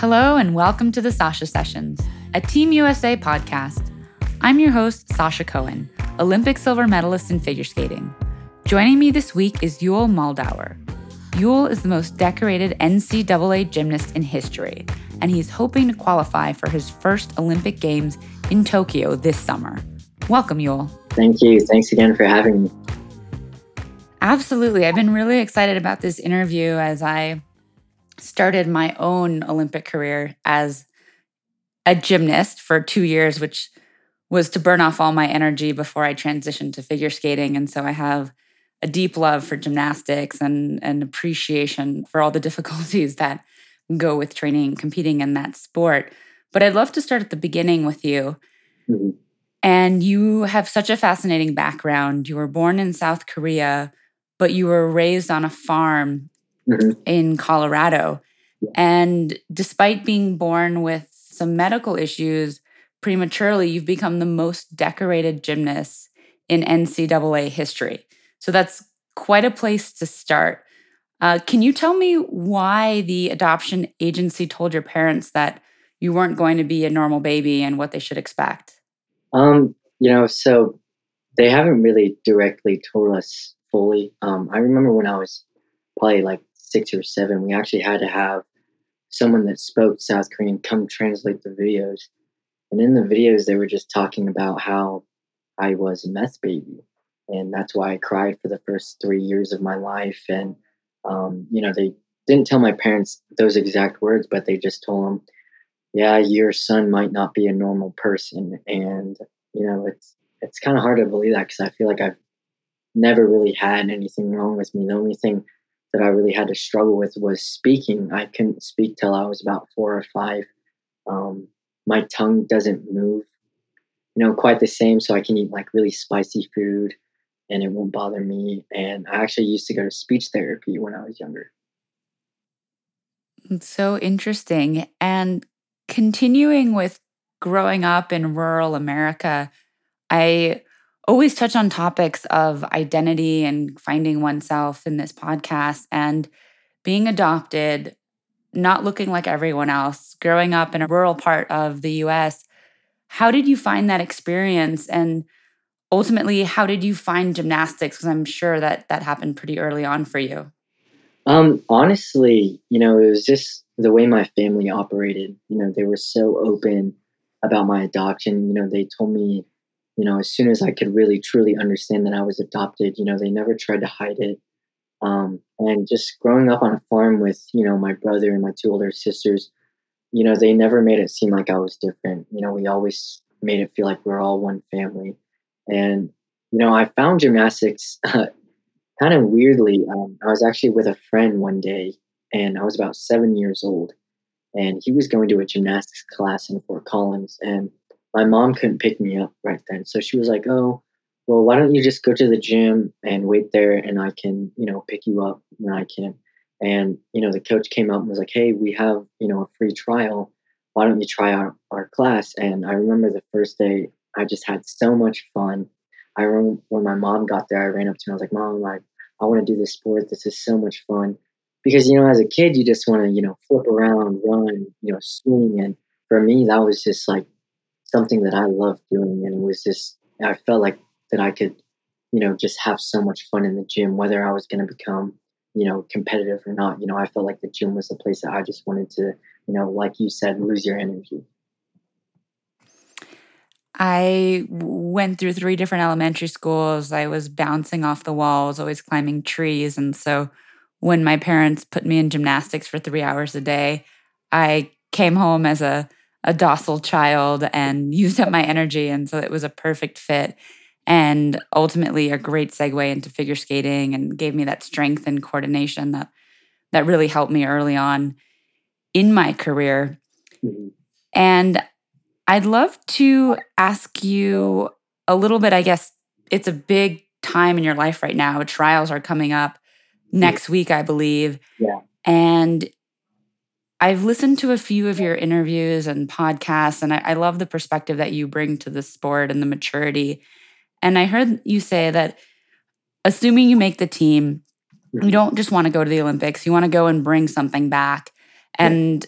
Hello, and welcome to the Sasha Sessions, a Team USA podcast. I'm your host, Sasha Cohen, Olympic silver medalist in figure skating. Joining me this week is Yul Moldauer. Yul is the most decorated NCAA gymnast in history, and he's hoping to qualify for his first Olympic Games in Tokyo this summer. Welcome, Yul. Thank you. Thanks again for having me. Absolutely. I've been really excited about this interview as I started my own Olympic career as a gymnast for two years, which was to burn off all my energy before I transitioned to figure skating. And so I have a deep love for gymnastics and an appreciation for all the difficulties that go with training, competing in that sport. But I'd love to start at the beginning with you. Mm-hmm. And you have such a fascinating background. You were born in South Korea, but you were raised on a farm mm-hmm. in Colorado. Yeah. And despite being born with some medical issues prematurely, you've become the most decorated gymnast in NCAA history. So that's quite a place to start. Uh, can you tell me why the adoption agency told your parents that you weren't going to be a normal baby and what they should expect? Um, you know, so they haven't really directly told us fully. Um, I remember when I was probably like six or seven, we actually had to have someone that spoke South Korean come translate the videos. And in the videos, they were just talking about how I was a meth baby. And that's why I cried for the first three years of my life. And, um, you know, they didn't tell my parents those exact words, but they just told them, yeah, your son might not be a normal person. And, you know, it's, it's kind of hard to believe that because I feel like I've never really had anything wrong with me. The only thing that I really had to struggle with was speaking. I couldn't speak till I was about four or five. Um, my tongue doesn't move, you know, quite the same. So I can eat like really spicy food and it won't bother me. And I actually used to go to speech therapy when I was younger. It's so interesting. And continuing with growing up in rural America, I always touch on topics of identity and finding oneself in this podcast and being adopted, not looking like everyone else, growing up in a rural part of the US. How did you find that experience? And ultimately, how did you find gymnastics? Because I'm sure that that happened pretty early on for you. Um, honestly, you know, it was just the way my family operated. You know, they were so open about my adoption. You know, they told me you know, as soon as I could really truly understand that I was adopted, you know, they never tried to hide it. Um, and just growing up on a farm with, you know, my brother and my two older sisters, you know, they never made it seem like I was different. You know, we always made it feel like we're all one family. And, you know, I found gymnastics uh, kind of weirdly. Um, I was actually with a friend one day and I was about seven years old and he was going to a gymnastics class in Fort Collins. And my mom couldn't pick me up right then. So she was like, oh, well, why don't you just go to the gym and wait there and I can, you know, pick you up when I can. And, you know, the coach came up and was like, hey, we have, you know, a free trial. Why don't you try out our class? And I remember the first day, I just had so much fun. I remember when my mom got there, I ran up to her. I was like, Mom, I, I want to do this sport. This is so much fun. Because, you know, as a kid, you just want to, you know, flip around, run, you know, swing. And for me, that was just like something that I loved doing, and it was just I felt like that I could, you know, just have so much fun in the gym, whether I was going to become, you know, competitive or not. You know, I felt like the gym was the place that I just wanted to, you know, like you said, lose your energy. I went through three different elementary schools. I was bouncing off the walls, always climbing trees. And so when my parents put me in gymnastics for three hours a day, I came home as a a docile child and used up my energy. And so it was a perfect fit and ultimately a great segue into figure skating and gave me that strength and coordination that that really helped me early on in my career. Mm-hmm. And I'd love to ask you a little bit, I guess it's a big time in your life right now. Trials are coming up next week, I believe. Yeah. And I've listened to a few of your interviews and podcasts, and I, I, love the perspective that you bring to the sport and the maturity. And I heard you say that assuming you make the team, you don't just want to go to the Olympics, you want to go and bring something back. And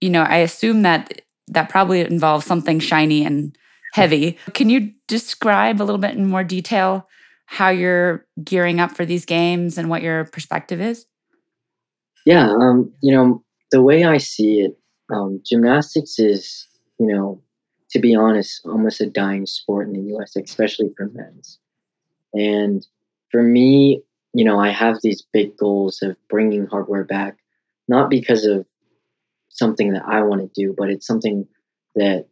you know, I assume that that probably involves something shiny and heavy. Can you describe a little bit in more detail how you're gearing up for these games and what your perspective is? Yeah, um, you know, the way I see it, um, gymnastics is, you know, to be honest, almost a dying sport in the US, especially for men's. And for me, you know, I have these big goals of bringing hardware back, not because of something that I want to do, but it's something that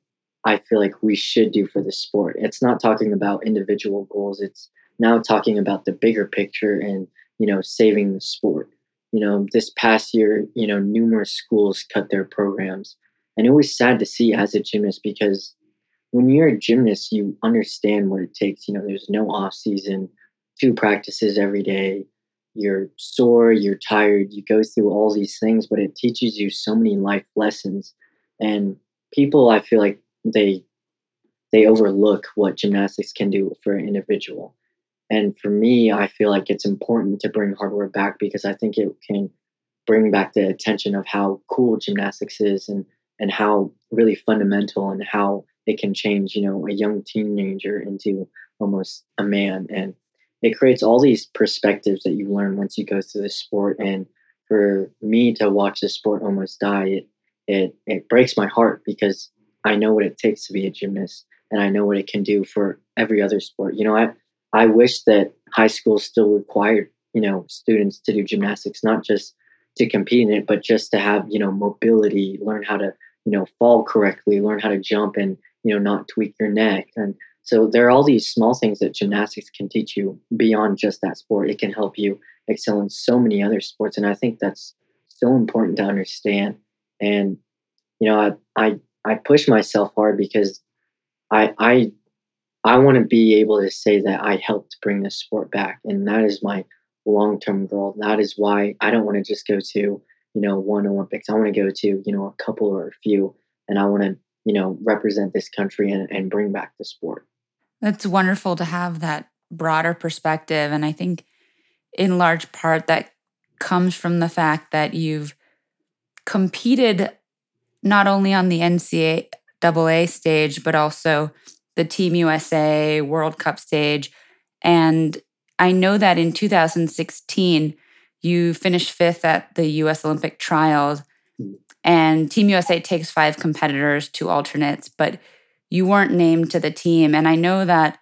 I feel like we should do for the sport. It's not talking about individual goals. It's now talking about the bigger picture and, you know, saving the sport. You know, this past year, you know, numerous schools cut their programs. And it was sad to see as a gymnast because when you're a gymnast, you understand what it takes. You know, there's no off season, two practices every day. You're sore, you're tired, you go through all these things, but it teaches you so many life lessons. And people, I feel like they they overlook what gymnastics can do for an individual. And for me, I feel like it's important to bring hardware back because I think it can bring back the attention of how cool gymnastics is and and how really fundamental and how it can change, you know, a young teenager into almost a man. And it creates all these perspectives that you learn once you go through the sport. And for me to watch the sport almost die, it it, it breaks my heart because I know what it takes to be a gymnast and I know what it can do for every other sport. You know, I I wish that high school still required, you know, students to do gymnastics, not just to compete in it, but just to have, you know, mobility, learn how to, you know, fall correctly, learn how to jump and, you know, not tweak your neck. And so there are all these small things that gymnastics can teach you beyond just that sport. It can help you excel in so many other sports. And I think that's so important to understand. And, you know, I I I push myself hard because I I I want to be able to say that I helped bring this sport back, and that is my long term goal. That is why I don't want to just go to you know one Olympics. I want to go to you know a couple or a few, and I want to you know represent this country and, and bring back the sport. That's wonderful to have that broader perspective, and I think in large part that comes from the fact that you've competed not only on the NCAA stage but also the Team USA World Cup stage. And I know that in 2016, you finished fifth at the US Olympic trials, and Team USA takes five competitors to alternates, but you weren't named to the team. And I know that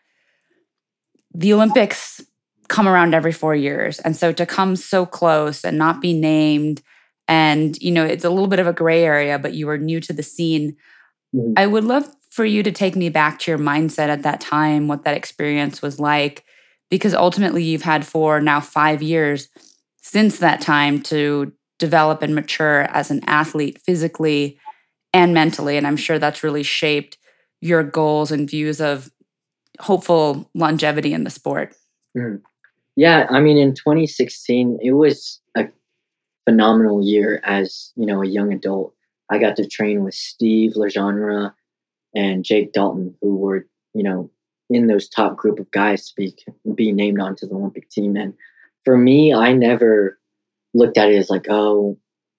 the Olympics come around every four years. And so to come so close and not be named, and you know, it's a little bit of a gray area, but you were new to the scene. Mm-hmm. I would love for you to take me back to your mindset at that time, what that experience was like, because ultimately you've had for now five years since that time to develop and mature as an athlete physically and mentally. And I'm sure that's really shaped your goals and views of hopeful longevity in the sport. Mm. Yeah, I mean, in 2016, it was a phenomenal year as you know a young adult. I got to train with Steve Legendre, and Jake Dalton, who were, you know, in those top group of guys to be be named onto the Olympic team. And for me, I never looked at it as like, oh,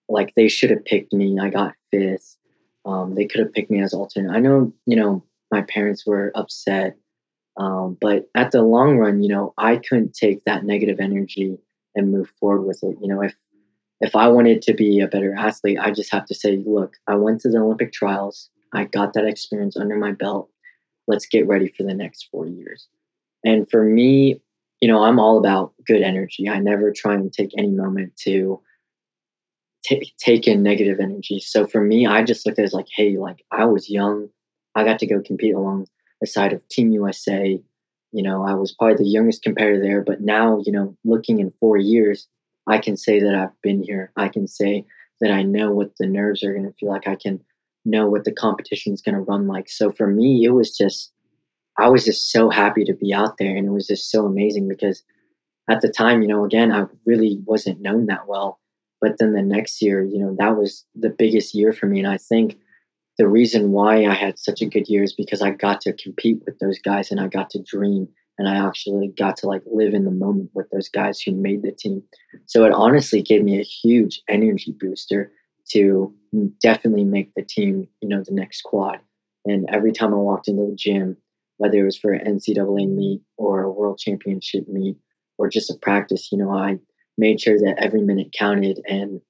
like they should have picked me. I got fifth. Um, they could have picked me as alternate. I know, you know, my parents were upset, um, but at the long run, you know, I couldn't take that negative energy and move forward with it. You know, if if I wanted to be a better athlete, I just have to say, look, I went to the Olympic trials. I got that experience under my belt. Let's get ready for the next four years. And for me, you know, I'm all about good energy. I never try and take any moment to t- take in negative energy. So for me, I just looked at it as like, hey, like I was young. I got to go compete along the side of Team USA. You know, I was probably the youngest competitor there, but now, you know, looking in four years, I can say that I've been here. I can say that I know what the nerves are going to feel like. I can know what the competition is going to run like. So for me, it was just, I was just so happy to be out there. And it was just so amazing because at the time, you know, again, I really wasn't known that well. But then the next year, you know, that was the biggest year for me. And I think the reason why I had such a good year is because I got to compete with those guys and I got to dream and I actually got to like live in the moment with those guys who made the team. So it honestly gave me a huge energy booster to definitely make the team, you know, the next quad. And every time I walked into the gym, whether it was for an NCAA meet or a world championship meet or just a practice, you know, I made sure that every minute counted. And,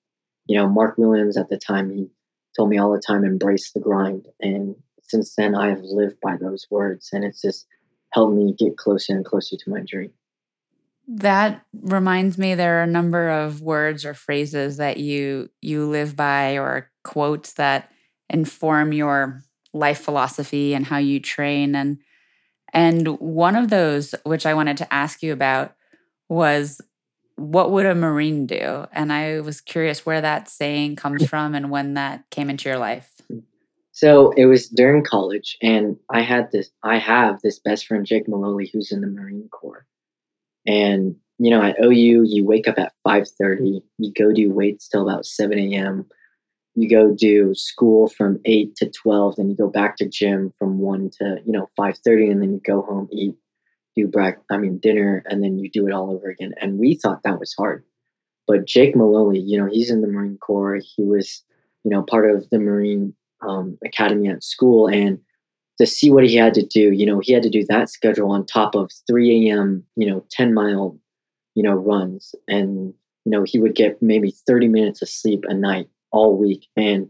you know, Mark Williams at the time, he told me all the time, embrace the grind. And since then, I have lived by those words. And it's just helped me get closer and closer to my dream. That reminds me there are a number of words or phrases that you you live by or quotes that inform your life philosophy and how you train. And and one of those which I wanted to ask you about was what would a marine do? And I was curious where that saying comes from and when that came into your life. So it was during college and I had this I have this best friend Jake Maloney who's in the Marine Corps and you know, at OU, you wake up at five thirty. You go do weights till about seven a.m. You go do school from eight to twelve. Then you go back to gym from one to you know five thirty, and then you go home, eat, do break. I mean dinner, and then you do it all over again. And we thought that was hard, but Jake Maloney, you know, he's in the Marine Corps. He was, you know, part of the Marine um, Academy at school, and to see what he had to do. You know, he had to do that schedule on top of 3 a.m., you know, 10 mile, you know, runs. And, you know, he would get maybe 30 minutes of sleep a night all week. And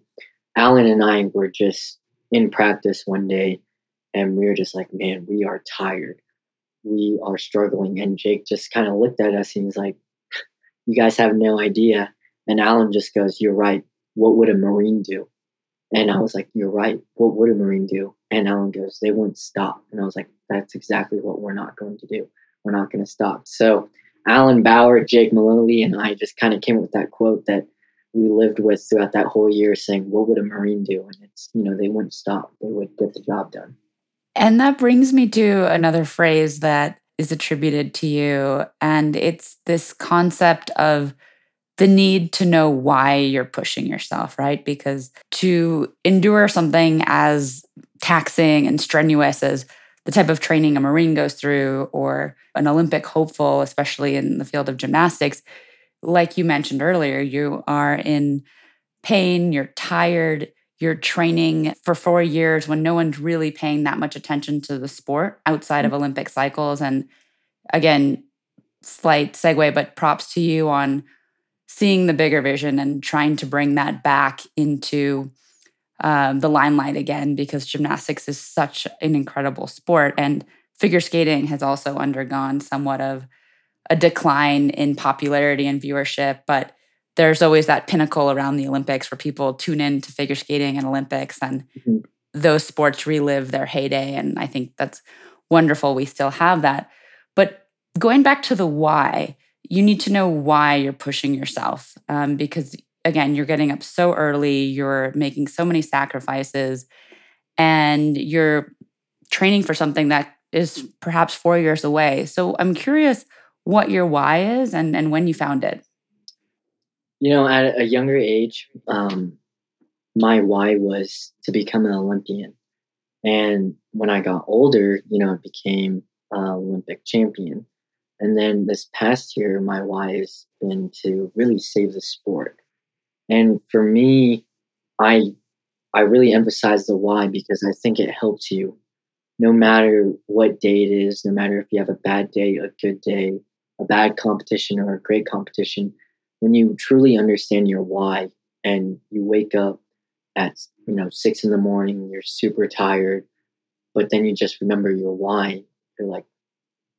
Allan and I were just in practice one day and we were just like, man, we are tired. We are struggling. And Jake just kind of looked at us and he's like, you guys have no idea. And Allan just goes, you're right. What would a Marine do? And I was like, You're right. What would a Marine do? And Allan goes, They wouldn't stop. And I was like, That's exactly what we're not going to do. We're not going to stop. So Allan Bower, Jake Maloney, and I just kind of came up with that quote that we lived with throughout that whole year saying, What would a Marine do? And it's, you know, they wouldn't stop. They would get the job done. And that brings me to another phrase that is attributed to you. And it's this concept of the need to know why you're pushing yourself, right? Because to endure something as taxing and strenuous as the type of training a Marine goes through or an Olympic hopeful, especially in the field of gymnastics, like you mentioned earlier, you are in pain, you're tired, you're training for four years when no one's really paying that much attention to the sport outside of mm-hmm. Olympic cycles. And again, slight segue, but props to you on seeing the bigger vision and trying to bring that back into um, the limelight again because gymnastics is such an incredible sport. And figure skating has also undergone somewhat of a decline in popularity and viewership but there's always that pinnacle around the olympics where people tune in to figure skating and olympics and mm-hmm. those sports relive their heyday. And i think that's wonderful we still have that. But going back to the why you need to know why you're pushing yourself um, because again you're getting up so early you're making so many sacrifices and you're training for something that is perhaps four years away. So i'm curious what your why is and, and when you found it. You know at a younger age um, my why was to become an olympian. And when i got older you know i became an olympic champion and then this past year, my why has been to really save the sport. And for me, I I really emphasize the why because I think it helps you no matter what day it is, no matter if you have a bad day, a good day, a bad competition or a great competition, when you truly understand your why and you wake up at you know six in the morning, you're super tired, but then you just remember your why, you're like,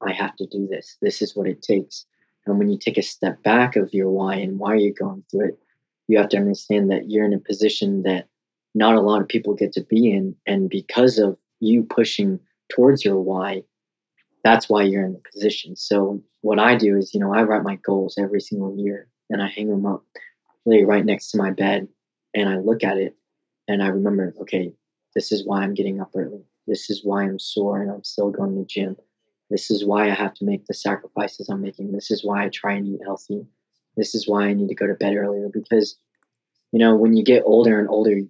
I have to do this. This is what it takes. And when you take a step back of your why and why you're going through it, you have to understand that you're in a position that not a lot of people get to be in. And because of you pushing towards your why, that's why you're in the position. So what I do is, you know, I write my goals every single year and I hang them up really right next to my bed and I look at it and I remember, okay, this is why I'm getting up early. This is why I'm sore and I'm still going to the gym. This is why I have to make the sacrifices I'm making. This is why I try and eat healthy. This is why I need to go to bed earlier because, you know, when you get older and older,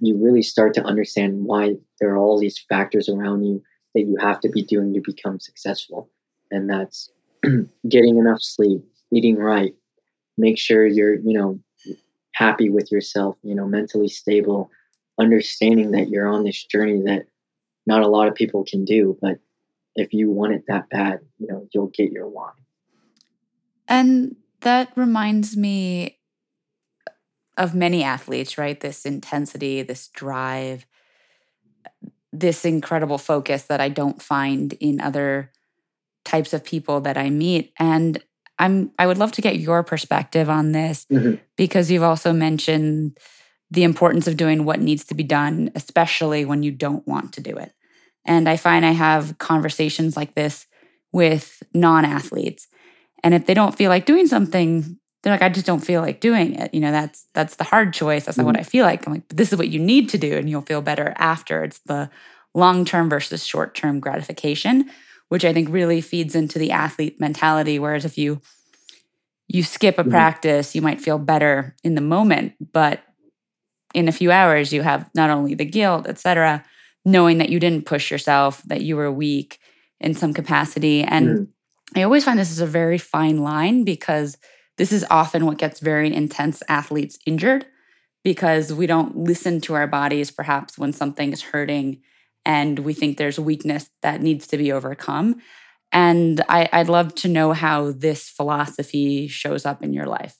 you really start to understand why there are all these factors around you that you have to be doing to become successful. And that's getting enough sleep, eating right, make sure you're, you know, happy with yourself, you know, mentally stable, understanding that you're on this journey that not a lot of people can do, but if you want it that bad, you know, you'll get your why. And that reminds me of many athletes, right? This intensity, this drive, this incredible focus that I don't find in other types of people that I meet. And I'm I would love to get your perspective on this mm-hmm. because you've also mentioned the importance of doing what needs to be done, especially when you don't want to do it. And I find I have conversations like this with non-athletes. And if they don't feel like doing something, they're like, I just don't feel like doing it. You know, that's that's the hard choice. That's not what mm-hmm. I feel like. I'm like, but this is what you need to do, and you'll feel better after. It's the long-term versus short-term gratification, which I think really feeds into the athlete mentality. Whereas if you you skip a mm-hmm. practice, you might feel better in the moment, but in a few hours you have not only the guilt, et cetera, knowing that you didn't push yourself, that you were weak in some capacity. And mm. I always find this is a very fine line because this is often what gets very intense athletes injured because we don't listen to our bodies perhaps when something is hurting and we think there's weakness that needs to be overcome. And I, would love to know how this philosophy shows up in your life.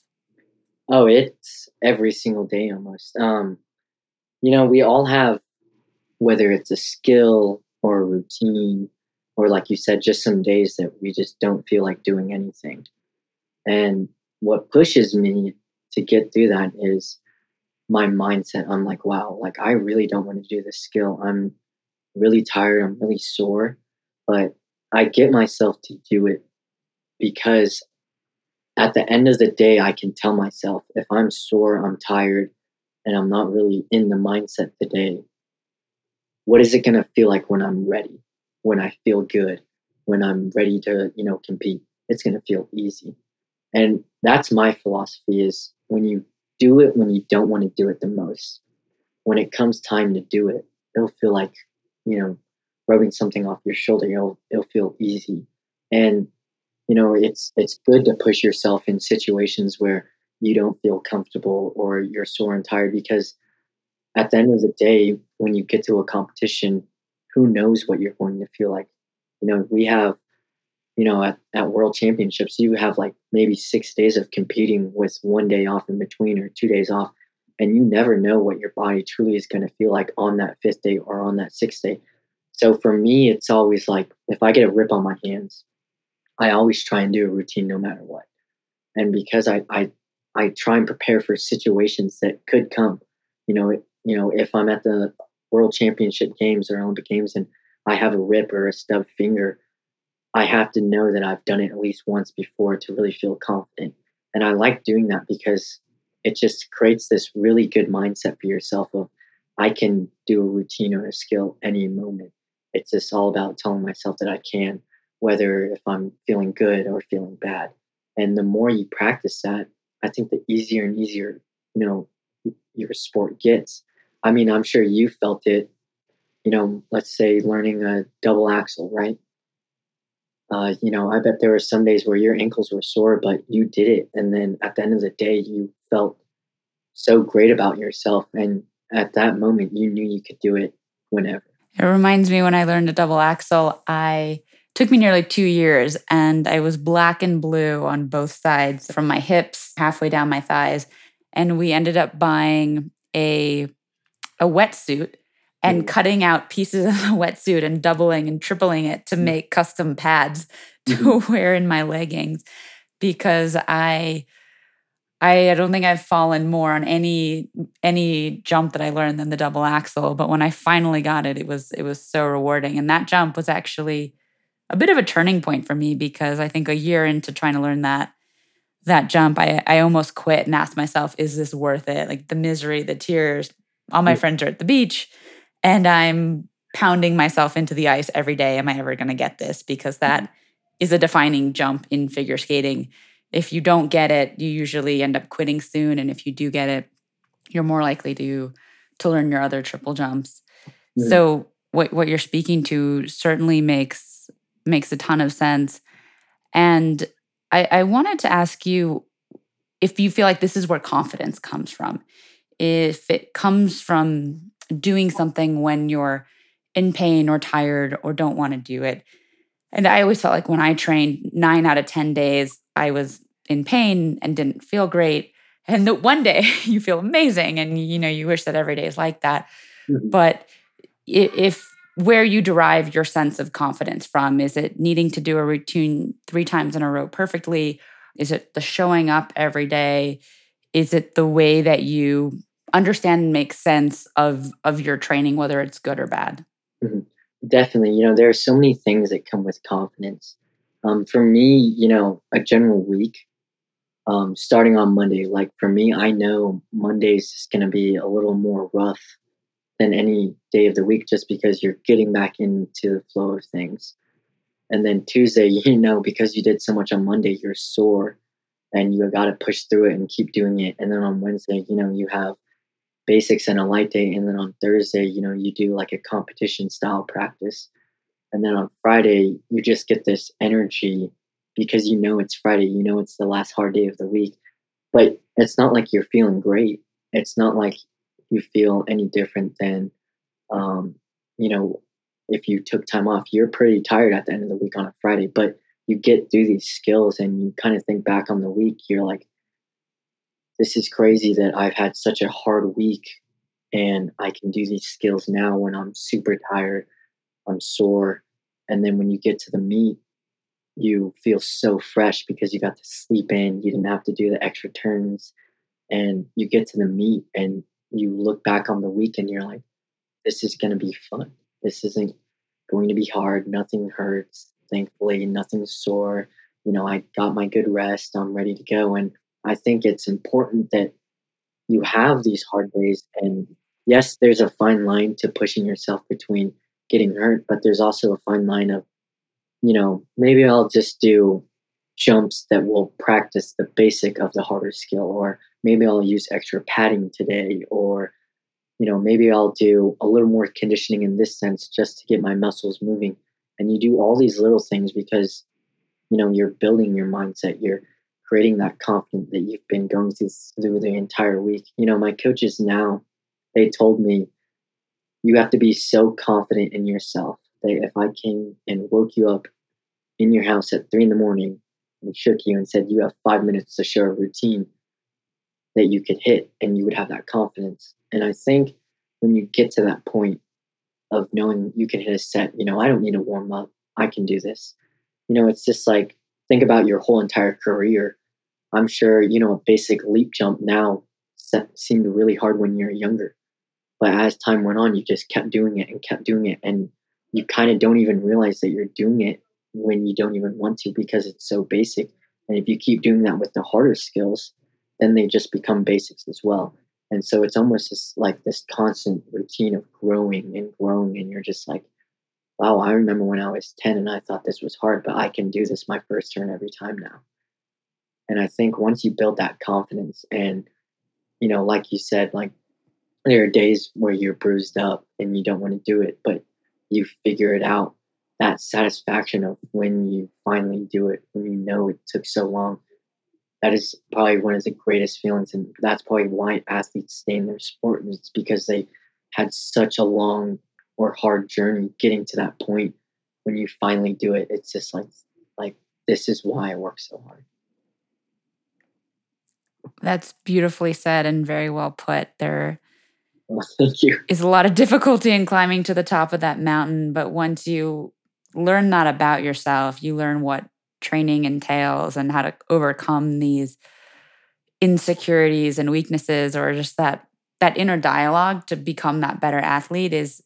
Oh, it's every single day almost. Um, you know, we all have whether it's a skill or a routine, or like you said, just some days that we just don't feel like doing anything. And what pushes me to get through that is my mindset. I'm like, wow, like I really don't want to do this skill. I'm really tired. I'm really sore, but I get myself to do it because at the end of the day, I can tell myself if I'm sore, I'm tired, and I'm not really in the mindset today, what is it going to feel like when I'm ready, when I feel good, when I'm ready to, you know, compete? It's going to feel easy. And that's my philosophy is when you do it when you don't want to do it the most, when it comes time to do it, it'll feel like, you know, rubbing something off your shoulder, it'll, it'll feel easy. And, you know, it's, it's good to push yourself in situations where you don't feel comfortable or you're sore and tired because at the end of the day, when you get to a competition, who knows what you're going to feel like? You know, we have, you know, at, at world championships, you have like maybe six days of competing with one day off in between or two days off. And you never know what your body truly is going to feel like on that fifth day or on that sixth day. So for me, it's always like if I get a rip on my hands, I always try and do a routine no matter what. And because I, I, I try and prepare for situations that could come, you know, you know, if I'm at the World Championship Games or Olympic Games and I have a rip or a stub finger, I have to know that I've done it at least once before to really feel confident. And I like doing that because it just creates this really good mindset for yourself of I can do a routine or a skill any moment. It's just all about telling myself that I can, whether if I'm feeling good or feeling bad. And the more you practice that, I think the easier and easier, you know, your sport gets. I mean, I'm sure you felt it, you know, let's say learning a double axel, right? Uh, you know, I bet there were some days where your ankles were sore, but you did it. And then at the end of the day, you felt so great about yourself. And at that moment, you knew you could do it whenever. It reminds me when I learned a double axel, I took me nearly two years and I was black and blue on both sides from my hips halfway down my thighs. And we ended up buying a a wetsuit and mm. cutting out pieces of the wetsuit and doubling and tripling it to mm. make custom pads to mm-hmm. wear in my leggings because I I don't think I've fallen more on any any jump that I learned than the double axel, but when I finally got it it was it was so rewarding and that jump was actually a bit of a turning point for me because I think a year into trying to learn that that jump I I almost quit and asked myself is this worth it like the misery the tears all my friends are at the beach and I'm pounding myself into the ice every day. Am I ever going to get this? Because that is a defining jump in figure skating. If you don't get it, you usually end up quitting soon. And if you do get it, you're more likely to to learn your other triple jumps. Mm-hmm. So what what you're speaking to certainly makes makes a ton of sense. And I, I wanted to ask you if you feel like this is where confidence comes from, if it comes from doing something when you're in pain or tired or don't want to do it. And I always felt like when I trained nine out of 10 days, I was in pain and didn't feel great. And the one day you feel amazing and you know, you wish that every day is like that. Mm-hmm. But if where you derive your sense of confidence from, is it needing to do a routine three times in a row perfectly? Is it the showing up every day? Is it the way that you understand and make sense of of your training, whether it's good or bad? Mm-hmm. Definitely, you know, there are so many things that come with confidence. Um, for me, you know, a general week, um, starting on Monday, like for me, I know Monday's is going to be a little more rough than any day of the week just because you're getting back into the flow of things. And then Tuesday, you know, because you did so much on Monday, you're sore and you got to push through it and keep doing it. And then on Wednesday, you know, you have basics and a light day. And then on Thursday, you know, you do like a competition style practice. And then on Friday, you just get this energy because you know it's Friday, you know it's the last hard day of the week. But it's not like you're feeling great. It's not like you feel any different than, um, you know, if you took time off. You're pretty tired at the end of the week on a Friday, but you get through these skills and you kind of think back on the week. You're like, this is crazy that I've had such a hard week and I can do these skills now when I'm super tired, I'm sore. And then when you get to the meet, you feel so fresh because you got to sleep in, you didn't have to do the extra turns. And you get to the meet and you look back on the week and you're like, this is going to be fun. This isn't going to be hard. Nothing hurts. Thankfully, nothing's sore. You know, I got my good rest. I'm ready to go. And I think it's important that you have these hard days. And yes, there's a fine line to pushing yourself between getting hurt, but there's also a fine line of, you know, maybe I'll just do jumps that will practice the basic of the harder skill, or maybe I'll use extra padding today, or, you know, maybe I'll do a little more conditioning in this sense just to get my muscles moving. And you do all these little things because, you know, you're building your mindset. You're creating that confidence that you've been going through through the entire week. You know, my coaches now, they told me you have to be so confident in yourself that if I came and woke you up in your house at three in the morning and shook you and said you have five minutes to show a routine that you could hit and you would have that confidence. And I think when you get to that point of knowing you can hit a set, you know, I don't need to warm up. I can do this. You know, it's just like think about your whole entire career. I'm sure, you know, a basic leap jump now seemed really hard when you're younger. But as time went on, you just kept doing it and kept doing it. And you kind of don't even realize that you're doing it when you don't even want to because it's so basic. And if you keep doing that with the harder skills, then they just become basics as well. And so it's almost just like this constant routine of growing and growing. And you're just like, wow, I remember when I was 10 and I thought this was hard, but I can do this my first turn every time now. And I think once you build that confidence and, you know, like you said, like there are days where you're bruised up and you don't want to do it, but you figure it out. That satisfaction of when you finally do it, when you know it took so long, that is probably one of the greatest feelings. And that's probably why athletes stay in their sport. And it's because they had such a long or hard journey getting to that point when you finally do it it's just like like this is why i work so hard that's beautifully said and very well put there well, thank you is a lot of difficulty in climbing to the top of that mountain but once you learn that about yourself you learn what training entails and how to overcome these insecurities and weaknesses or just that that inner dialogue to become that better athlete is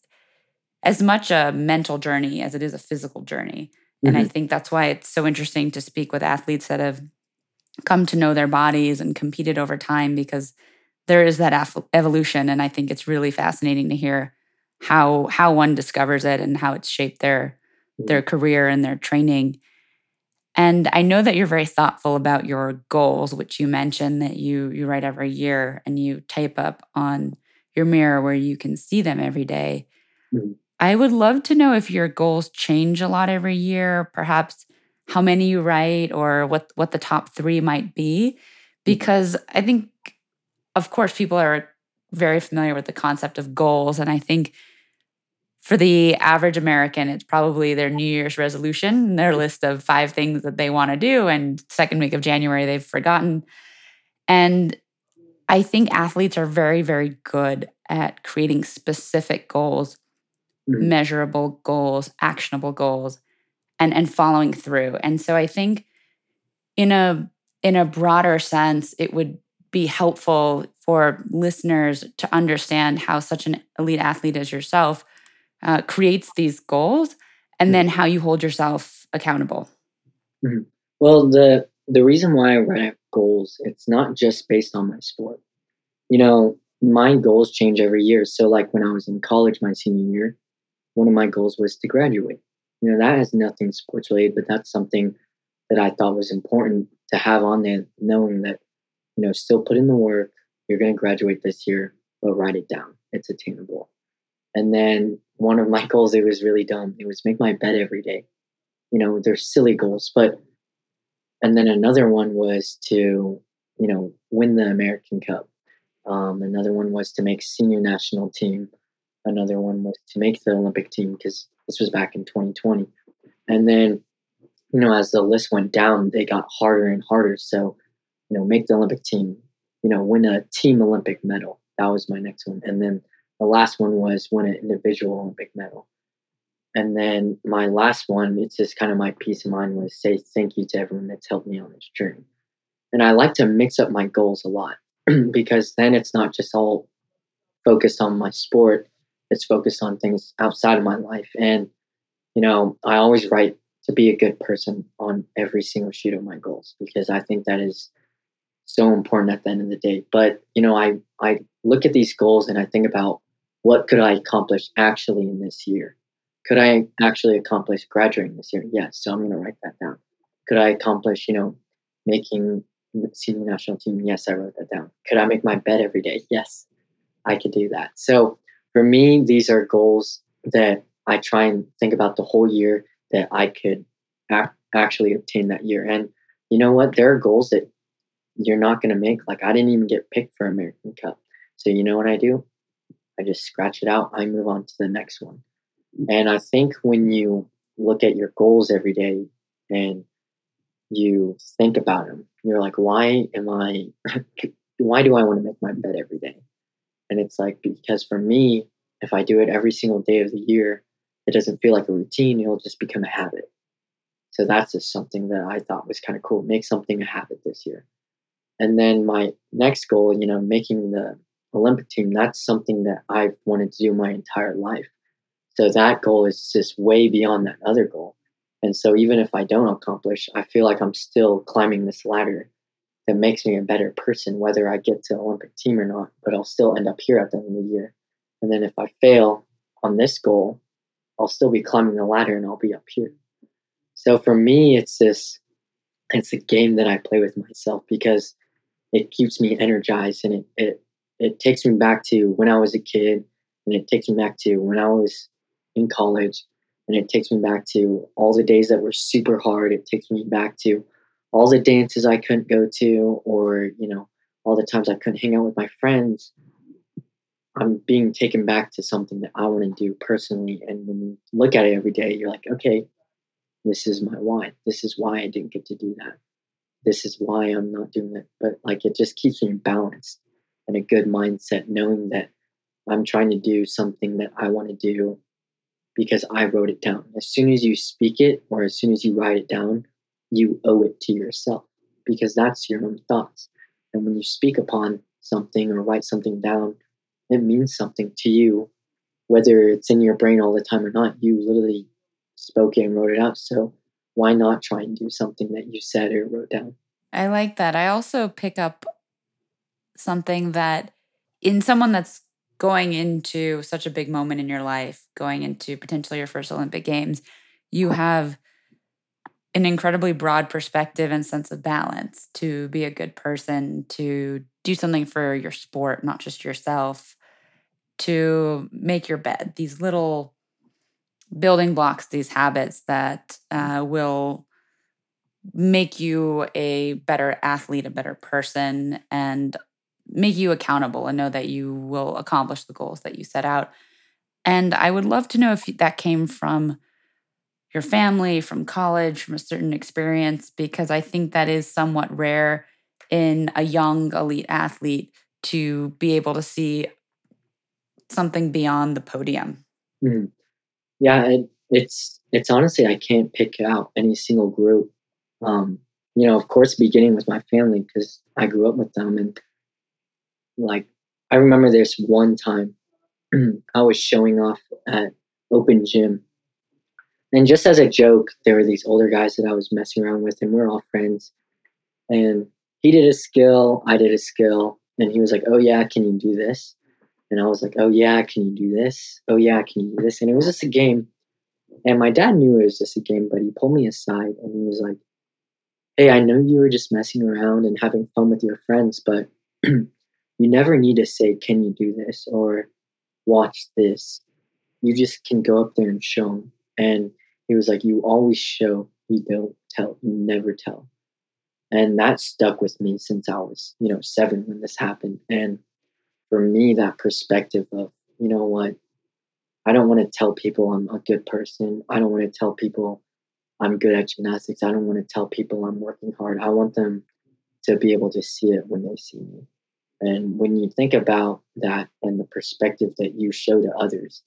as much a mental journey as it is a physical journey. Mm-hmm. And I mm-hmm. think that's why it's so interesting to speak with athletes that have come to know their bodies and competed over time because there is that af- evolution and I think it's really fascinating to hear how how one discovers it and how it's shaped their mm-hmm. their career and their training. And I know that you're very thoughtful about your goals, which you mentioned that you you write every year and you type up on your mirror where you can see them every day. Mm-hmm. I would love to know if your goals change a lot every year, perhaps how many you write or what what the top 3 might be because I think, of course, people are very familiar with the concept of goals. And I think for the average American, it's probably their New Year's resolution, their list of five things that they want to do. And second week of January, they've forgotten. And I think athletes are very, very good at creating specific goals, mm-hmm. measurable goals, actionable goals, and, and following through. And so I think in a in a broader sense, it would be helpful for listeners to understand how such an elite athlete as yourself uh, creates these goals and then how you hold yourself accountable. Mm-hmm. well the the reason why i write goals it's not just based on my sport. You know my goals change every year. So like when i was in college my senior year one of my goals was to graduate. You know that has nothing sports related but that's something that i thought was important to have on there knowing that you know still put in the work you're going to graduate this year but write it down. It's attainable and then one of my goals, it was really dumb. It was make my bed every day. You know, they're silly goals, but and then another one was to, you know, win the American Cup. Um, another one was to make senior national team. Another one was to make the Olympic team because this was back in 2020. And then, you know, as the list went down, they got harder and harder. So, you know, make the Olympic team, you know, win a team Olympic medal. That was my next one. And then the last one was win an individual Olympic medal. And then my last one, it's just kind of my peace of mind was say thank you to everyone that's helped me on this journey. And I like to mix up my goals a lot because then it's not just all focused on my sport, it's focused on things outside of my life. And, you know, I always write to be a good person on every single sheet of my goals because I think that is so important at the end of the day. But, you know, I, I look at these goals and I think about what could I accomplish actually in this year? Could I actually accomplish graduating this year? Yes. So I'm going to write that down. Could I accomplish, you know, making the senior national team? Yes, I wrote that down. Could I make my bed every day? Yes, I could do that. So for me, these are goals that I try and think about the whole year that I could ac- actually obtain that year. And you know what? There are goals that you're not going to make. Like I didn't even get picked for American Cup. So you know what I do? I just scratch it out. I move on to the next one. Mm. And I think when you look at your goals every day and you think about them, you're like, why am I, why do I want to make my bed every day? And it's like, because for me, if I do it every single day of the year, it doesn't feel like a routine. It'll just become a habit. So that's just something that I thought was kind of cool. Make something a habit this year. And then my next goal, you know, making the Olympic team, that's something that I've wanted to do my entire life. So that goal is just way beyond that other goal. And so even if I don't accomplish, I feel like I'm still climbing this ladder that makes me a better person, whether I get to Olympic team or not, but I'll still end up here at the end of the year. And then if I fail on this goal, I'll still be climbing the ladder and I'll be up here. So for me, it's this, it's a game that I play with myself because it keeps me energized and it, it it takes me back to when I was a kid, and it takes me back to when I was in college, and it takes me back to all the days that were super hard. It takes me back to all the dances I couldn't go to, or you know, all the times I couldn't hang out with my friends. I'm being taken back to something that I want to do personally. And when you look at it every day, you're like, okay, this is my why. This is why I didn't get to do that. This is why I'm not doing it. But like, it just keeps me balanced and a good mindset, knowing that I'm trying to do something that I want to do because I wrote it down. As soon as you speak it or as soon as you write it down, you owe it to yourself because that's your own thoughts. And when you speak upon something or write something down, it means something to you, whether it's in your brain all the time or not. You literally spoke it and wrote it out. So why not try and do something that you said or wrote down? I like that. I also pick up something that in someone that's going into such a big moment in your life, going into potentially your first Olympic Games, you have an incredibly broad perspective and sense of balance to be a good person, to do something for your sport, not just yourself, to make your bed. These little building blocks, these habits that uh, will make you a better athlete, a better person, and make you accountable and know that you will accomplish the goals that you set out. And I would love to know if that came from your family, from college, from a certain experience, because I think that is somewhat rare in a young elite athlete to be able to see something beyond the podium. Mm-hmm. Yeah, it, it's it's honestly I can't pick out any single group. Um, you know, of course, beginning with my family because I grew up with them, and like I remember this one time I was showing off at open gym, and just as a joke, there were these older guys that I was messing around with, and we are all friends. And he did a skill, I did a skill, and he was like, "Oh yeah, can you do this?" And I was like, "Oh yeah, can you do this? Oh yeah, can you do this?" And it was just a game. And my dad knew it was just a game, but he pulled me aside and he was like, "Hey, I know you were just messing around and having fun with your friends, but you never need to say, "Can you do this?" or "Watch this." You just can go up there and show them. And he was like, "You always show, you don't tell, you never tell." And that stuck with me since I was, you know, seven when this happened. And for me, that perspective of, you know what, I don't want to tell people I'm a good person. I don't want to tell people I'm good at gymnastics. I don't want to tell people I'm working hard. I want them to be able to see it when they see me. And when you think about that and the perspective that you show to others,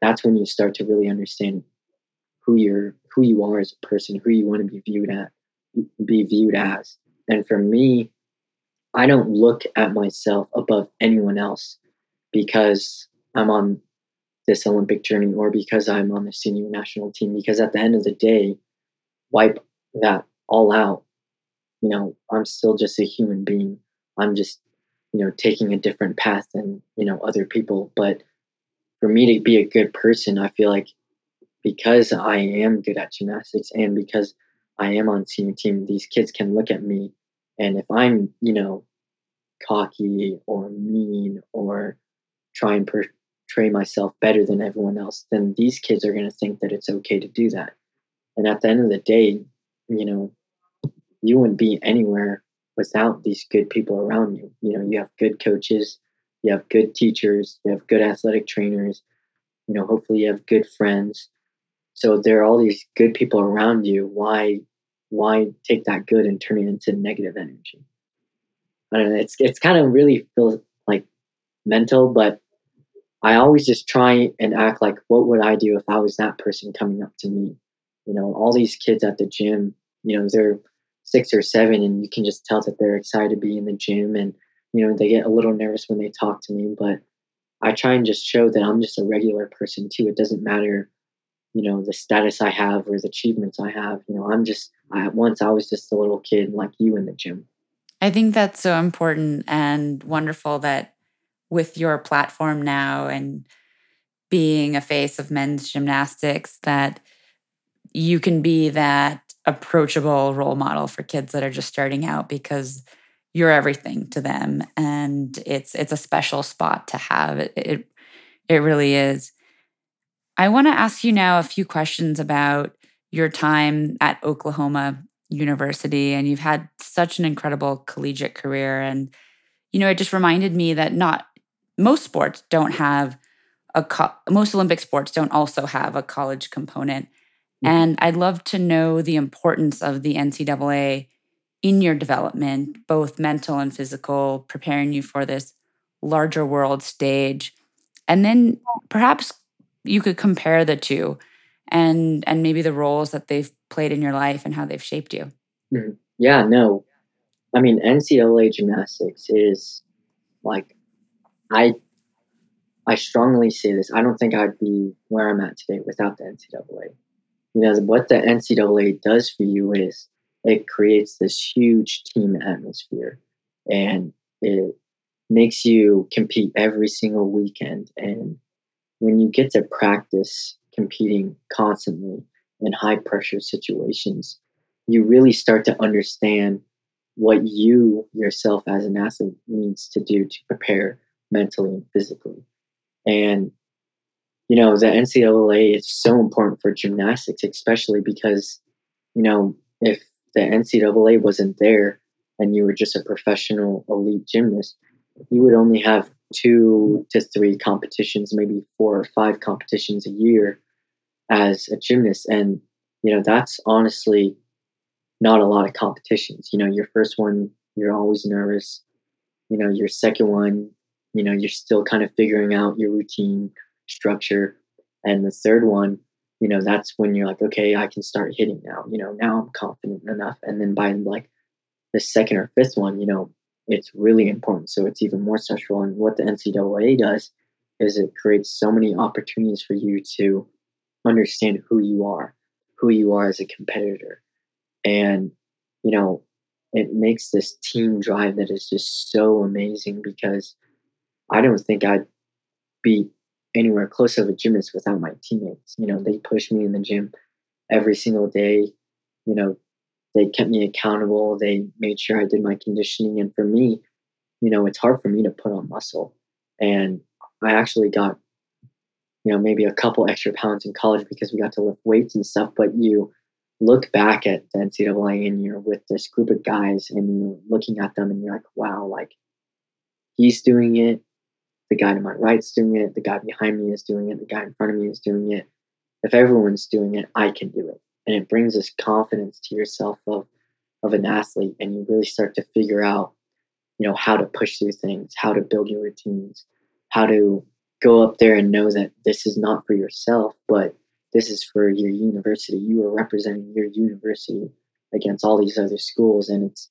that's when you start to really understand who you're who you are as a person, who you want to be viewed at be viewed as. And for me, I don't look at myself above anyone else because I'm on this Olympic journey or because I'm on the senior national team. Because at the end of the day, wipe that all out. You know, I'm still just a human being. I'm just, you know, taking a different path than, you know, other people. But for me to be a good person, I feel like because I am good at gymnastics and because I am on senior team, these kids can look at me, and if I'm, you know, cocky or mean or try and portray myself better than everyone else, then these kids are going to think that it's okay to do that. And at the end of the day, you know, you wouldn't be anywhere without these good people around you. You know, you have good coaches, you have good teachers, you have good athletic trainers, you know, hopefully you have good friends. So there are all these good people around you. Why why take that good and turn it into negative energy? I don't know. It's it's kind of really feels like mental, but I always just try and act like what would I do if I was that person coming up to me? You know, all these kids at the gym, you know, they're six or seven and you can just tell that they're excited to be in the gym and you know, they get a little nervous when they talk to me, but I try and just show that I'm just a regular person too. It doesn't matter you know the status i have or the achievements i have you know i'm just I, once i was just a little kid like you in the gym i think that's so important and wonderful that with your platform now and being a face of men's gymnastics that you can be that approachable role model for kids that are just starting out because you're everything to them and it's it's a special spot to have it it, it really is I want to ask you now a few questions about your time at Oklahoma University. And you've had such an incredible collegiate career. And, you know, it just reminded me that not most sports don't have a, co- most Olympic sports don't also have a college component. Mm-hmm. And I'd love to know the importance of the NCAA in your development, both mental and physical, preparing you for this larger world stage. And then perhaps you could compare the two and and maybe the roles that they've played in your life and how they've shaped you. Mm-hmm. Yeah, no. I mean, NCAA gymnastics is like I I strongly say this. I don't think I'd be where I'm at today without the NCAA. You know, what the NCAA does for you is it creates this huge team atmosphere and it makes you compete every single weekend and when you get to practice competing constantly in high pressure situations, you really start to understand what you yourself as an athlete needs to do to prepare mentally and physically. And you know, the NCAA is so important for gymnastics, especially because, you know, if the NCAA wasn't there and you were just a professional elite gymnast, you would only have two to three competitions, maybe four or five competitions a year as a gymnast. And, you know, that's honestly not a lot of competitions. You know, your first one, you're always nervous. You know, your second one, you know, you're still kind of figuring out your routine structure. And the third one, you know, that's when you're like, okay, I can start hitting now. You know, now I'm confident enough. And then by like the second or fifth one, you know, it's really important. So it's even more special. And what the NCAA does is it creates so many opportunities for you to understand who you are, who you are as a competitor. And, you know, it makes this team drive that is just so amazing because I don't think I'd be anywhere close to a gymnast without my teammates. You know, they pushed me in the gym every single day. You know, they kept me accountable. They made sure I did my conditioning. And for me, you know, it's hard for me to put on muscle. And I actually got, you know, maybe a couple extra pounds in college because we got to lift weights and stuff. But you look back at the NCAA and you're with this group of guys and you're looking at them and you're like, wow, like he's doing it. The guy to my right's doing it. The guy behind me is doing it. The guy in front of me is doing it. If everyone's doing it, I can do it and it brings this confidence to yourself of of an athlete and you really start to figure out you know how to push through things how to build your routines how to go up there and know that this is not for yourself but this is for your university you are representing your university against all these other schools and it's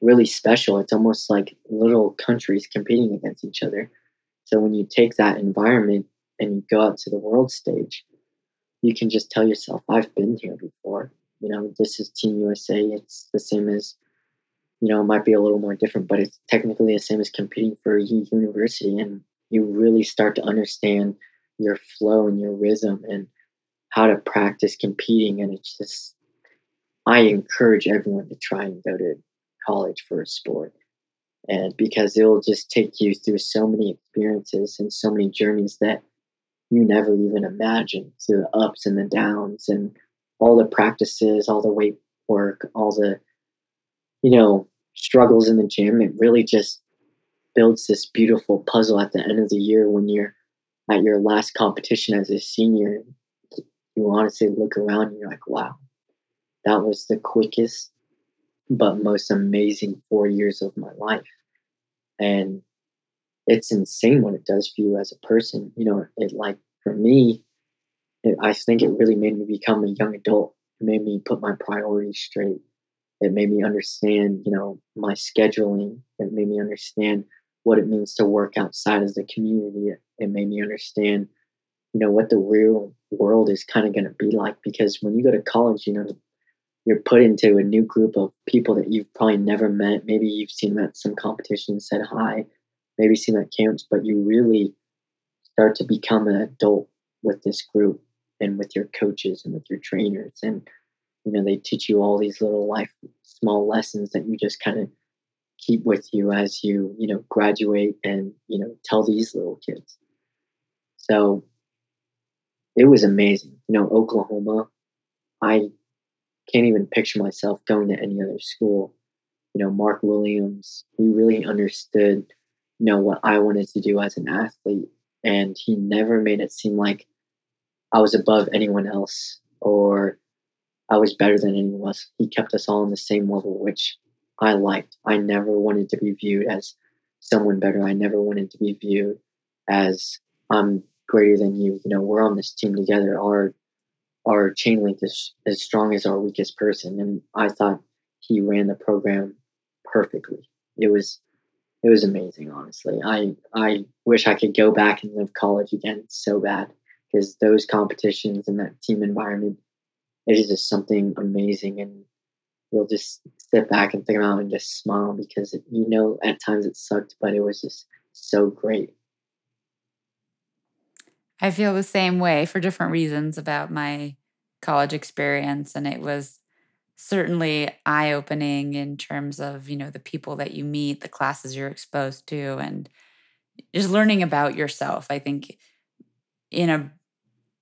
really special it's almost like little countries competing against each other so when you take that environment and you go out to the world stage you can just tell yourself, I've been here before. You know, this is Team USA. It's the same as, you know, it might be a little more different, but it's technically the same as competing for a university. And you really start to understand your flow and your rhythm and how to practice competing. And it's just, I encourage everyone to try and go to college for a sport. And because it will just take you through so many experiences and so many journeys that you never even imagine. So the ups and the downs and all the practices, all the weight work, all the, you know, struggles in the gym. It really just builds this beautiful puzzle at the end of the year when you're at your last competition as a senior. You honestly look around and you're like, wow, that was the quickest but most amazing four years of my life. And it's insane what it does for you as a person. You know, it like for me, it, I think it really made me become a young adult. It made me put my priorities straight. It made me understand, you know, my scheduling. It made me understand what it means to work outside of the community. It, it made me understand, you know, what the real world is kind of going to be like. Because when you go to college, you know, you're put into a new group of people that you've probably never met. Maybe you've seen them at some competition, said hi, maybe seen at camps, but you really start to become an adult with this group and with your coaches and with your trainers. And, you know, they teach you all these little life, small lessons that you just kind of keep with you as you, you know, graduate and, you know, tell these little kids. So it was amazing. You know, Oklahoma, I can't even picture myself going to any other school. You know, Mark Williams, he really understood you know what I wanted to do as an athlete, and he never made it seem like I was above anyone else or I was better than anyone else. He kept us all on the same level, which I liked. I never wanted to be viewed as someone better. I never wanted to be viewed as I'm greater than you. You know, we're on this team together. Our our chain link is as strong as our weakest person, and I thought he ran the program perfectly. It was it was amazing honestly. I i wish i could go back and live college again so bad because those competitions and that team environment it is just something amazing. And you'll just sit back and think about it and just smile because you know at times it sucked but it was just so great i feel the same way for different reasons about my college experience and it was certainly eye opening in terms of, you know, the people that you meet, the classes you're exposed to, and just learning about yourself. I think in a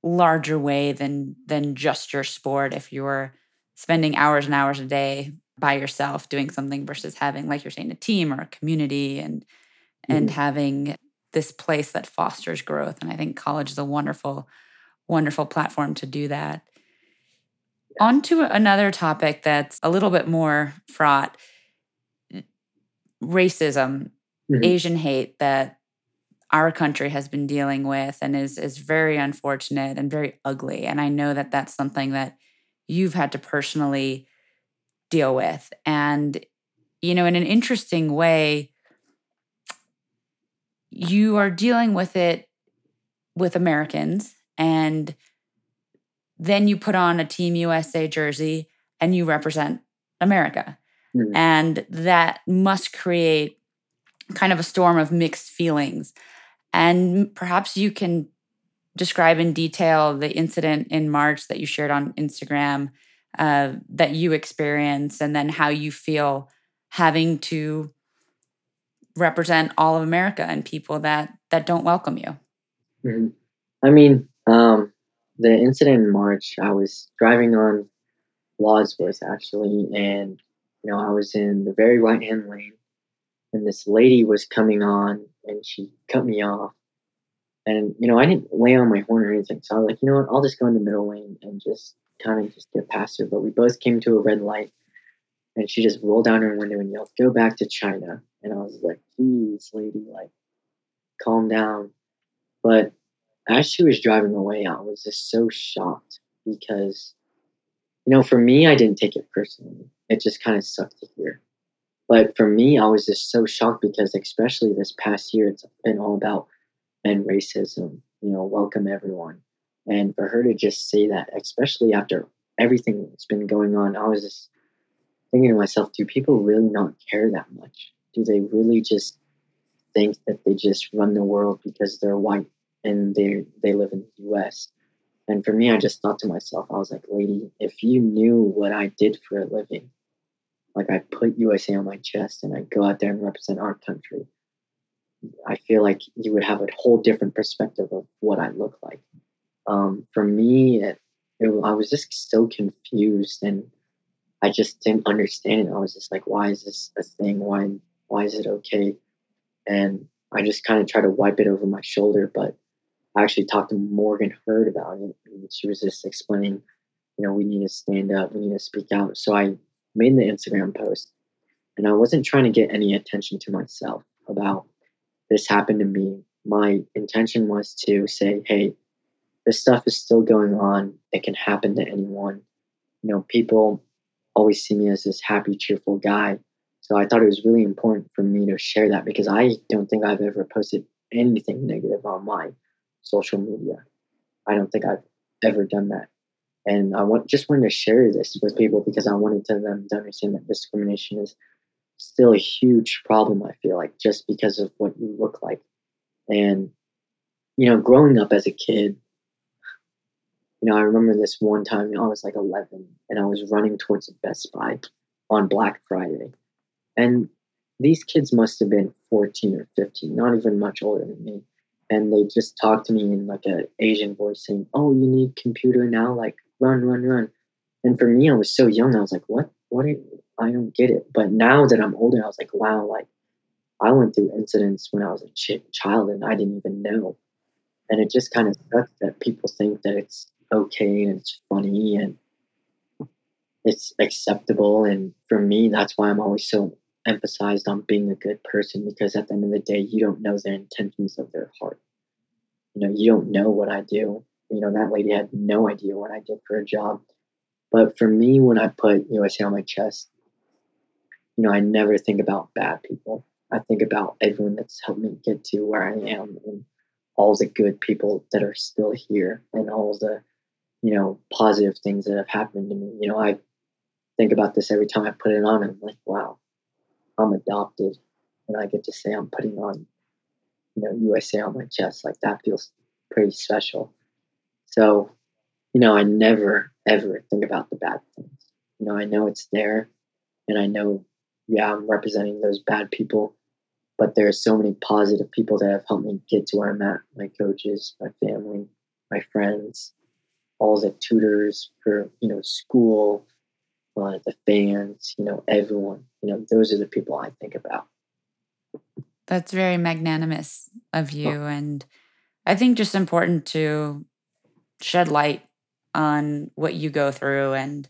larger way than than just your sport if you're spending hours and hours a day by yourself doing something versus having like you're saying a team or a community and and mm-hmm. having this place that fosters growth and i think college is a wonderful wonderful platform to do that on to another topic that's a little bit more fraught racism mm-hmm. asian hate that our country has been dealing with and is is very unfortunate and very ugly and i know that that's something that you've had to personally deal with. And, you know, in an interesting way, you are dealing with it with Americans and then you put on a Team USA jersey and you represent America. Mm-hmm. And that must create kind of a storm of mixed feelings. And perhaps you can describe in detail the incident in March that you shared on Instagram uh, that you experience, and then how you feel having to represent all of America and people that that don't welcome you. Mm-hmm. I mean, um, the incident in March, I was driving on Wadsworth actually, and you know I was in the very right hand lane, and this lady was coming on, and she cut me off, and you know, I didn't lay on my horn or anything. So I was like, you know what, I'll just go in the middle lane and just kind of just get past her. But we both came to a red light and she just rolled down her window and yelled, Go back to China. And I was like, Please, lady, like calm down. But as she was driving away, I was just so shocked because, you know, for me, I didn't take it personally. It just kind of sucked to hear. But for me, I was just so shocked because, especially this past year, it's been all about and racism, you know, welcome everyone. And for her to just say that, especially after everything that's been going on, I was just thinking to myself, do people really not care that much? Do they really just think that they just run the world because they're white and they they live in the US? And for me, I just thought to myself, I was like, lady, if you knew what I did for a living, like I put USA on my chest and I go out there and represent our country, I feel like you would have a whole different perspective of what I look like. Um, for me, it, it, I was just so confused and I just didn't understand it. I was just like, why is this a thing? Why, why is it okay? And I just kind of tried to wipe it over my shoulder, but I actually talked to Morgan Hurd about it. And she was just explaining, you know, we need to stand up, we need to speak out. So I made the Instagram post and I wasn't trying to get any attention to myself about this happened to me, my intention was to say, hey, this stuff is still going on. It can happen to anyone. You know, people always see me as this happy, cheerful guy. So I thought it was really important for me to share that because I don't think I've ever posted anything negative on my social media. I don't think I've ever done that. And I want just wanted to share this with people because I wanted to them to understand that discrimination is still a huge problem, I feel like, just because of what you look like. And, you know, growing up as a kid, you know, I remember this one time I was like 11 and I was running towards a Best Buy on Black Friday. And these kids must have been 14 or 15, not even much older than me. And they just talked to me in like an Asian voice saying, Oh, you need computer now? Like, run, run, run. And for me, I was so young. I was like, What? What? Are, I don't get it. But now that I'm older, I was like, wow, like I went through incidents when I was a ch- child and I didn't even know. And it just kind of sucks that people think that it's okay and it's funny and it's acceptable. And for me, that's why I'm always so emphasized on being a good person because at the end of the day, you don't know the intentions of their heart. You know, you don't know what I do. You know, that lady had no idea what I did for a job. But for me, when I put USA on my chest, you know, I never think about bad people. I think about everyone that's helped me get to where I am and all the good people that are still here and all the, you know, positive things that have happened to me. You know, I think about this every time I put it on. I'm like, wow, I'm adopted. And I get to say I'm putting on, you know, USA on my chest. Like that feels pretty special. So, you know, I never, ever think about the bad things. You know, I know it's there and I know yeah, I'm representing those bad people, but there are so many positive people that have helped me get to where I'm at. My coaches, my family, my friends, all the tutors for you know school, uh, the fans, you know, everyone. You know, those are the people I think about. That's very magnanimous of you. Oh. And I think just important to shed light on what you go through and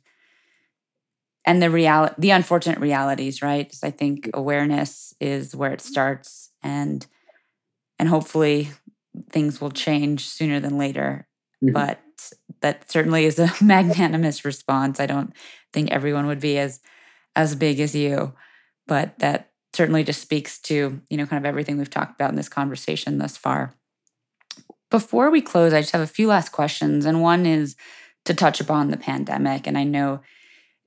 and the reality the unfortunate realities right i think awareness is where it starts and and hopefully things will change sooner than later mm-hmm. but that certainly is a magnanimous response i don't think everyone would be as as big as you but that certainly just speaks to you know kind of everything we've talked about in this conversation thus far before we close, I just have a few last questions. And one is to touch upon the pandemic. And I know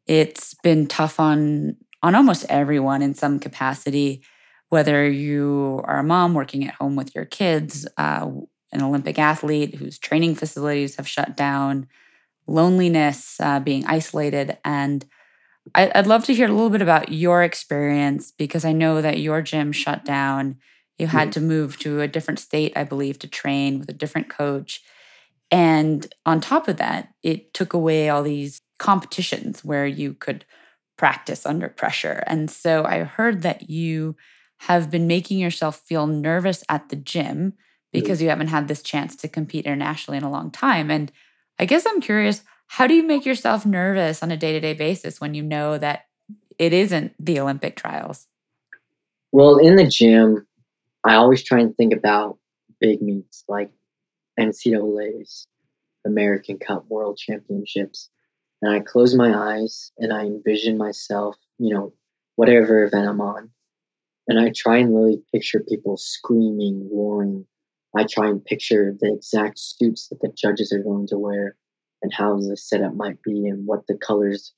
it's been tough on on almost everyone in some capacity, whether you are a mom working at home with your kids, uh, an Olympic athlete whose training facilities have shut down, loneliness, uh, being isolated. And I, I'd love to hear a little bit about your experience because I know that your gym shut down you had to move to a different state, I believe, to train with a different coach. And on top of that, it took away all these competitions where you could practice under pressure. And so I heard that you have been making yourself feel nervous at the gym because you haven't had this chance to compete internationally in a long time. And I guess I'm curious how do you make yourself nervous on a day to day basis when you know that it isn't the Olympic trials? Well, in the gym, I always try and think about big meets like NCAA's, American Cup, World Championships. And I close my eyes and I envision myself, you know, whatever event I'm on. And I try and really picture people screaming, roaring. I try and picture the exact suits that the judges are going to wear and how the setup might be and what the colors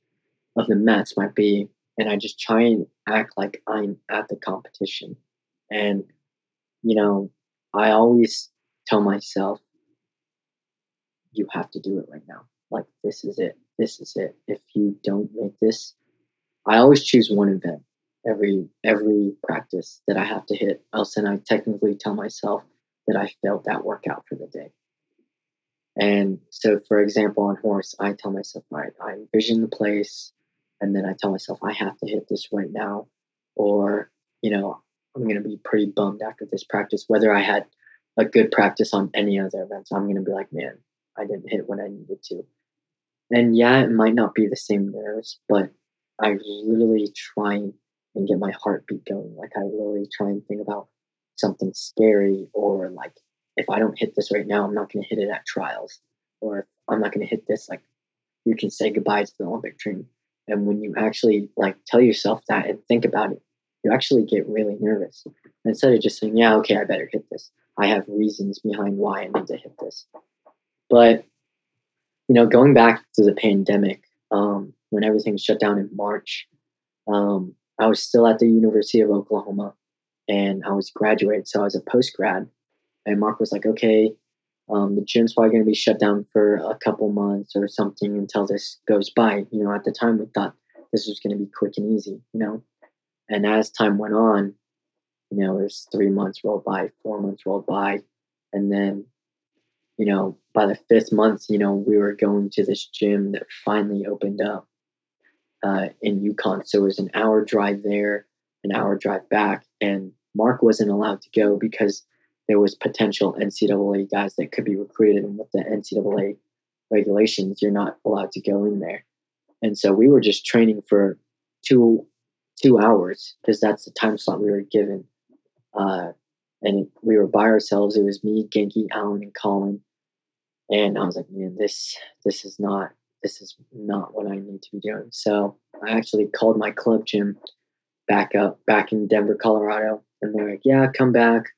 of the mats might be. And I just try and act like I'm at the competition. And you know, I always tell myself, you have to do it right now. Like, this is it. This is it. If you don't make this, I always choose one event every every practice that I have to hit. Else, then I technically tell myself that I felt that workout for the day. And so, for example, on horse, I tell myself, all right, I envision the place, and then I tell myself I have to hit this right now, or you know, I'm going to be pretty bummed after this practice. Whether I had a good practice on any other events, I'm going to be like, man, I didn't hit when I needed to. And yeah, it might not be the same nerves, but I literally try and get my heartbeat going. Like I literally try and think about something scary or like if I don't hit this right now, I'm not going to hit it at trials. Or if I'm not going to hit this, like you can say goodbye to the Olympic dream. And when you actually like tell yourself that and think about it, you actually get really nervous. Instead of just saying, yeah, okay, I better hit this. I have reasons behind why I need to hit this. But, you know, going back to the pandemic, um, when everything shut down in March, um, I was still at the University of Oklahoma and I was graduated. So I was a post grad. And Mark was like, okay, um, the gym's probably going to be shut down for a couple months or something until this goes by. You know, at the time we thought this was going to be quick and easy, you know. And as time went on, you know, there's three months rolled by, four months rolled by, and then, you know, by the fifth month, you know, we were going to this gym that finally opened up uh, in Yukon. So it was an hour drive there, an hour drive back, and Mark wasn't allowed to go because there was potential NCAA guys that could be recruited, and with the NCAA regulations, you're not allowed to go in there. And so we were just training for two two hours because that's the time slot we were given. Uh, and we were by ourselves. It was me, Genki, Allan, and Colin. And I was like, man, this this is not this is not what I need to be doing. So I actually called my club gym back up back in Denver, Colorado, and they're like, yeah, come back.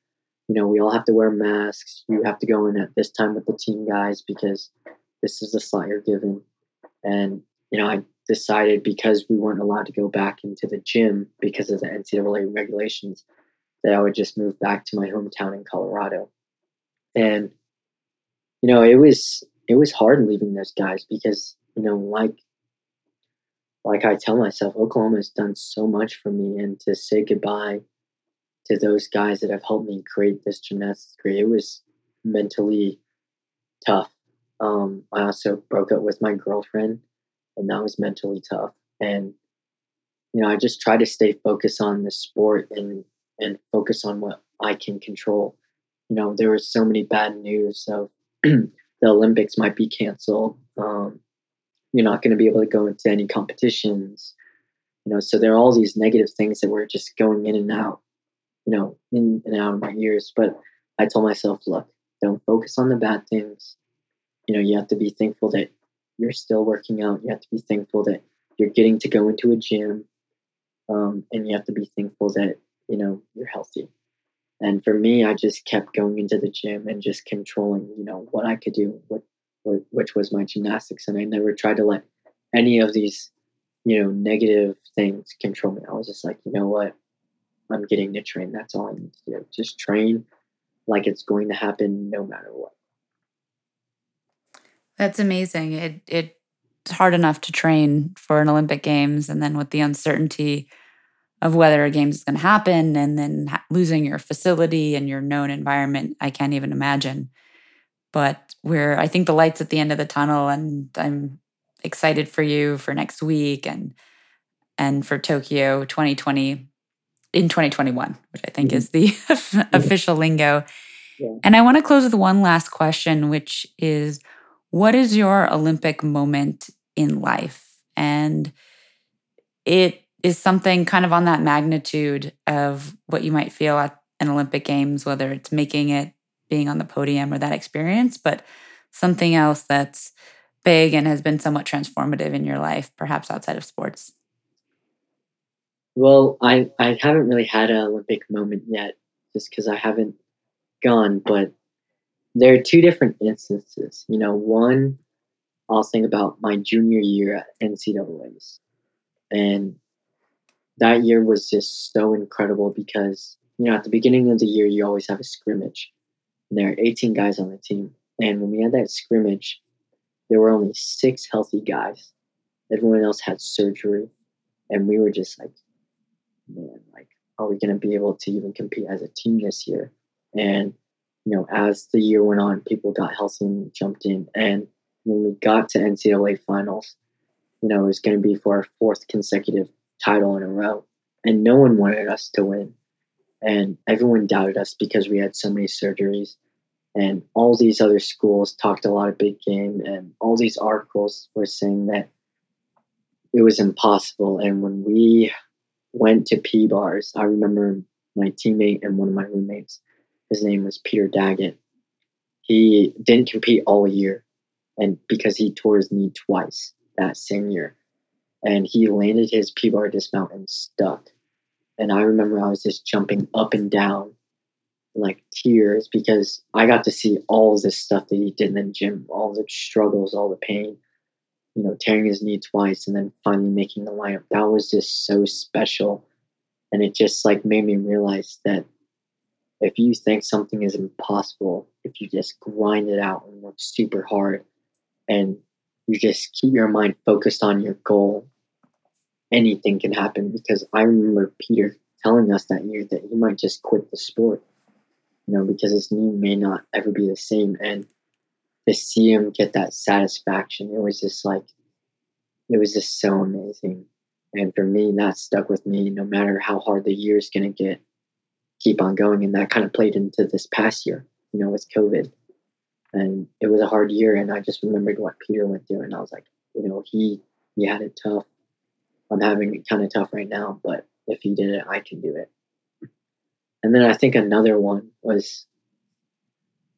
You know, we all have to wear masks. You have to go in at this time with the team guys because this is the slot you're given. And you know, I decided because we weren't allowed to go back into the gym because of the NCAA regulations that I would just move back to my hometown in Colorado. And you know, it was it was hard leaving those guys because you know, like like I tell myself, Oklahoma has done so much for me, and to say goodbye to those guys that have helped me create this gymnastics career, it was mentally tough. Um, I also broke up with my girlfriend and that was mentally tough. And, you know, I just try to stay focused on the sport and, and focus on what I can control. You know, there was so many bad news of the Olympics might be canceled. Um, you're not going to be able to go into any competitions. You know, so there are all these negative things that were just going in and out, you know, in and out of my ears. But I told myself, look, don't focus on the bad things. You know, you have to be thankful that you're still working out. You have to be thankful that you're getting to go into a gym. Um, and you have to be thankful that, you know, you're healthy. And for me, I just kept going into the gym and just controlling, you know, what I could do, what, which was my gymnastics. And I never tried to let any of these, you know, negative things control me. I was just like, you know what? I'm getting to train. That's all I need to do. Just train like it's going to happen no matter what. That's amazing. It it's hard enough to train for an Olympic Games, and then with the uncertainty of whether a games is going to happen, and then losing your facility and your known environment, I can't even imagine. But we're, I think, the lights at the end of the tunnel, and I'm excited for you for next week and and for Tokyo 2020 in 2021, which I think mm-hmm. is the official lingo. Yeah. And I want to close with one last question, which is what is your Olympic moment in life? And it is something kind of on that magnitude of what you might feel at an Olympic Games, whether it's making it, being on the podium, or that experience, but something else that's big and has been somewhat transformative in your life, perhaps outside of sports. Well, I, I haven't really had an Olympic moment yet, just because I haven't gone. But there are two different instances. You know, one I'll think about my junior year at NCAA's, and that year was just so incredible because you know at the beginning of the year you always have a scrimmage. There are 18 guys on the team, and when we had that scrimmage, there were only six healthy guys. Everyone else had surgery, and we were just like man, like, are we going to be able to even compete as a team this year? And, you know, as the year went on, people got healthy and jumped in. And when we got to NCAA finals, you know, it was going to be for our fourth consecutive title in a row. And no one wanted us to win. And everyone doubted us because we had so many surgeries. And all these other schools talked a lot of big game, and all these articles were saying that it was impossible. And when we went to P bars. I remember my teammate and one of my roommates, his name was Peter Daggett. He didn't compete all year, and because he tore his knee twice that same year, and he landed his P bar dismount and stuck. And I remember I was just jumping up and down, like tears, because I got to see all this stuff that he did in the gym, all the struggles, all the pain you know, tearing his knee twice and then finally making the lineup. That was just so special. And it just like made me realize that if you think something is impossible, if you just grind it out and work super hard and you just keep your mind focused on your goal, anything can happen. Because I remember Peter telling us that year that he might just quit the sport, you know, because his knee may not ever be the same. And to see him get that satisfaction, it was just like, it was just so amazing. And for me, that stuck with me no matter how hard the year is going to get, keep on going. And that kind of played into this past year, you know, with COVID. And it was a hard year. And I just remembered what Peter went through. And I was like, you know, he, he had it tough. I'm having it kind of tough right now, but if he did it, I can do it. And then I think another one was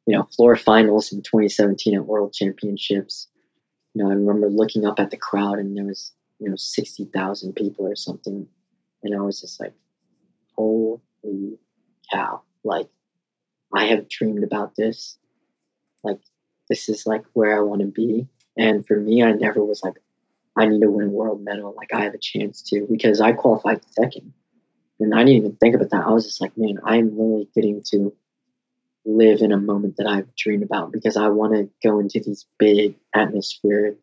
you know, floor finals in 2017 at World Championships. You know, I remember looking up at the crowd and there was, you know, 60,000 people or something. And I was just like, holy cow. Like, I have dreamed about this. Like, this is like where I want to be. And for me, I never was like, I need to win a world medal. Like, I have a chance to because I qualified second. And I didn't even think about that. I was just like, man, I'm really getting to live in a moment that I've dreamed about because I want to go into these big atmospheric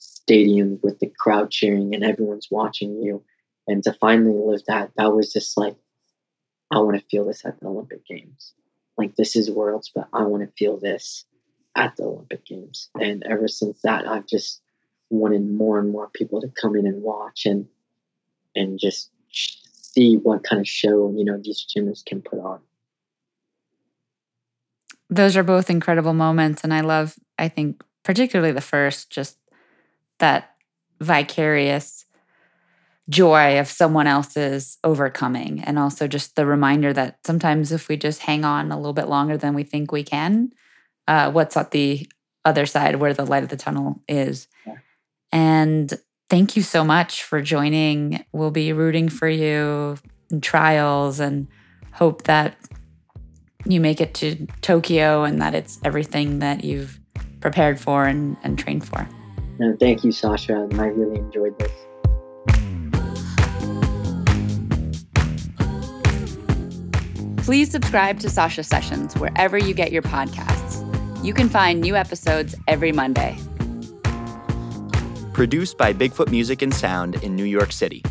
stadiums with the crowd cheering and everyone's watching you. And to finally live that, that was just like, I want to feel this at the Olympic Games. Like, this is worlds, but I want to feel this at the Olympic Games. And ever since that, I've just wanted more and more people to come in and watch and and just see what kind of show you know these gymnasts can put on. Those are both incredible moments, and I love. I think particularly the first, just that vicarious joy of someone else's overcoming and also just the reminder that sometimes if we just hang on a little bit longer than we think we can uh, what's at the other side where the light of the tunnel is yeah. And thank you so much for joining we'll be rooting for you in trials and hope that you make it to tokyo and that it's everything that you've prepared for and, and trained for no, thank you sasha i really enjoyed this Please subscribe to Sasha Sessions wherever you get your podcasts. You can find new episodes every Monday. Produced by Bigfoot Music and Sound in New York City.